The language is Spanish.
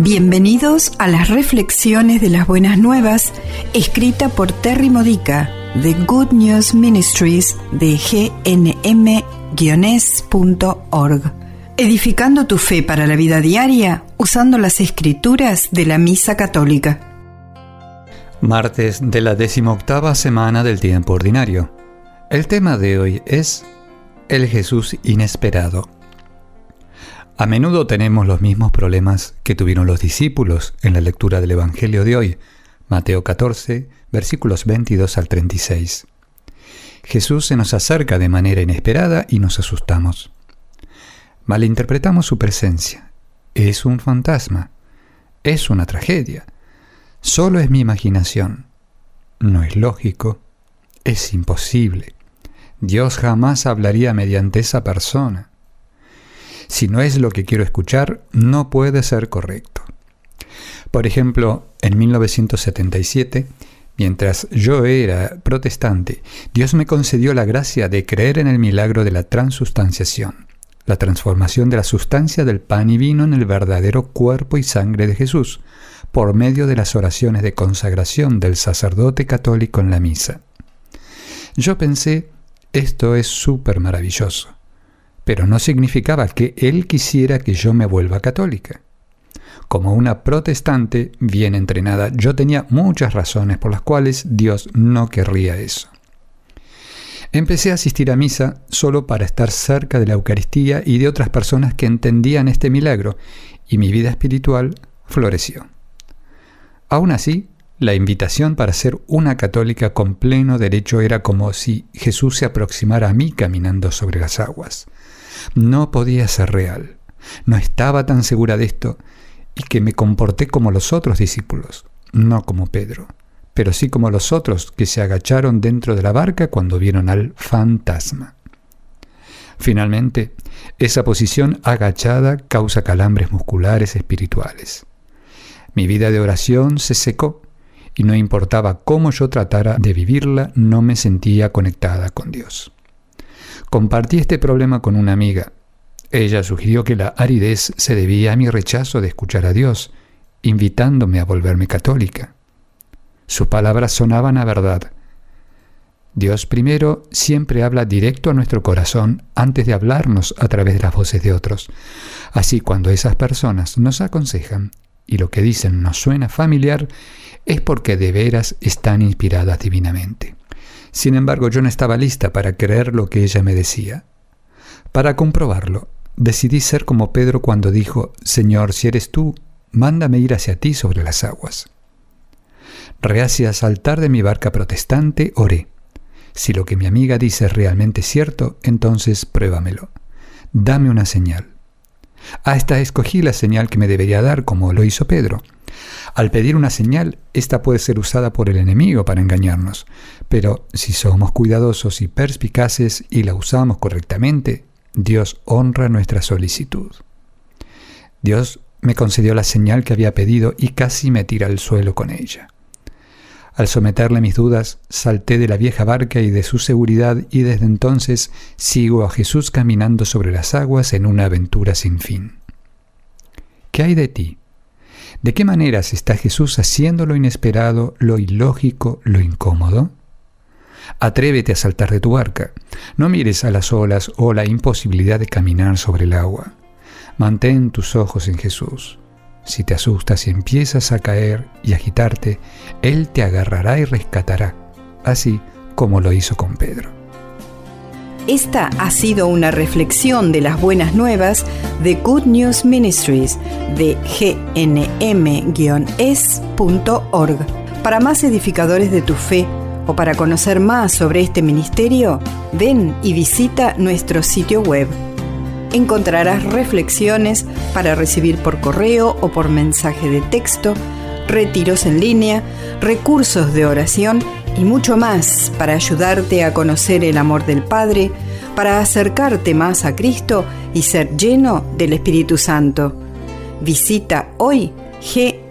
Bienvenidos a las reflexiones de las buenas nuevas, escrita por Terry Modica de Good News Ministries de gnm-es.org. Edificando tu fe para la vida diaria usando las escrituras de la Misa Católica. Martes de la decimoctava semana del tiempo ordinario. El tema de hoy es el Jesús inesperado. A menudo tenemos los mismos problemas que tuvieron los discípulos en la lectura del Evangelio de hoy, Mateo 14, versículos 22 al 36. Jesús se nos acerca de manera inesperada y nos asustamos. Malinterpretamos su presencia. Es un fantasma. Es una tragedia. Solo es mi imaginación. No es lógico. Es imposible. Dios jamás hablaría mediante esa persona. Si no es lo que quiero escuchar, no puede ser correcto. Por ejemplo, en 1977, mientras yo era protestante, Dios me concedió la gracia de creer en el milagro de la transustanciación, la transformación de la sustancia del pan y vino en el verdadero cuerpo y sangre de Jesús, por medio de las oraciones de consagración del sacerdote católico en la misa. Yo pensé, esto es súper maravilloso pero no significaba que él quisiera que yo me vuelva católica. Como una protestante bien entrenada, yo tenía muchas razones por las cuales Dios no querría eso. Empecé a asistir a misa solo para estar cerca de la Eucaristía y de otras personas que entendían este milagro, y mi vida espiritual floreció. Aún así, la invitación para ser una católica con pleno derecho era como si Jesús se aproximara a mí caminando sobre las aguas no podía ser real. No estaba tan segura de esto y que me comporté como los otros discípulos, no como Pedro, pero sí como los otros que se agacharon dentro de la barca cuando vieron al fantasma. Finalmente, esa posición agachada causa calambres musculares espirituales. Mi vida de oración se secó y no importaba cómo yo tratara de vivirla, no me sentía conectada con Dios. Compartí este problema con una amiga. Ella sugirió que la aridez se debía a mi rechazo de escuchar a Dios, invitándome a volverme católica. Sus palabras sonaban a verdad. Dios primero siempre habla directo a nuestro corazón antes de hablarnos a través de las voces de otros. Así cuando esas personas nos aconsejan y lo que dicen nos suena familiar, es porque de veras están inspiradas divinamente. Sin embargo, yo no estaba lista para creer lo que ella me decía. Para comprobarlo, decidí ser como Pedro cuando dijo, Señor, si eres tú, mándame ir hacia ti sobre las aguas. Reacia a saltar de mi barca protestante, oré. Si lo que mi amiga dice es realmente cierto, entonces pruébamelo. Dame una señal. Hasta escogí la señal que me debería dar, como lo hizo Pedro. Al pedir una señal, esta puede ser usada por el enemigo para engañarnos, pero si somos cuidadosos y perspicaces y la usamos correctamente, Dios honra nuestra solicitud. Dios me concedió la señal que había pedido y casi me tira al suelo con ella. Al someterle mis dudas, salté de la vieja barca y de su seguridad y desde entonces sigo a Jesús caminando sobre las aguas en una aventura sin fin. ¿Qué hay de ti? ¿De qué maneras está Jesús haciendo lo inesperado, lo ilógico, lo incómodo? Atrévete a saltar de tu barca. No mires a las olas o la imposibilidad de caminar sobre el agua. Mantén tus ojos en Jesús. Si te asustas y empiezas a caer y agitarte, Él te agarrará y rescatará, así como lo hizo con Pedro. Esta ha sido una reflexión de las buenas nuevas de Good News Ministries de gnm-es.org. Para más edificadores de tu fe o para conocer más sobre este ministerio, ven y visita nuestro sitio web. Encontrarás reflexiones para recibir por correo o por mensaje de texto, retiros en línea, recursos de oración y mucho más para ayudarte a conocer el amor del Padre, para acercarte más a Cristo y ser lleno del Espíritu Santo. Visita hoy gnm-es.org.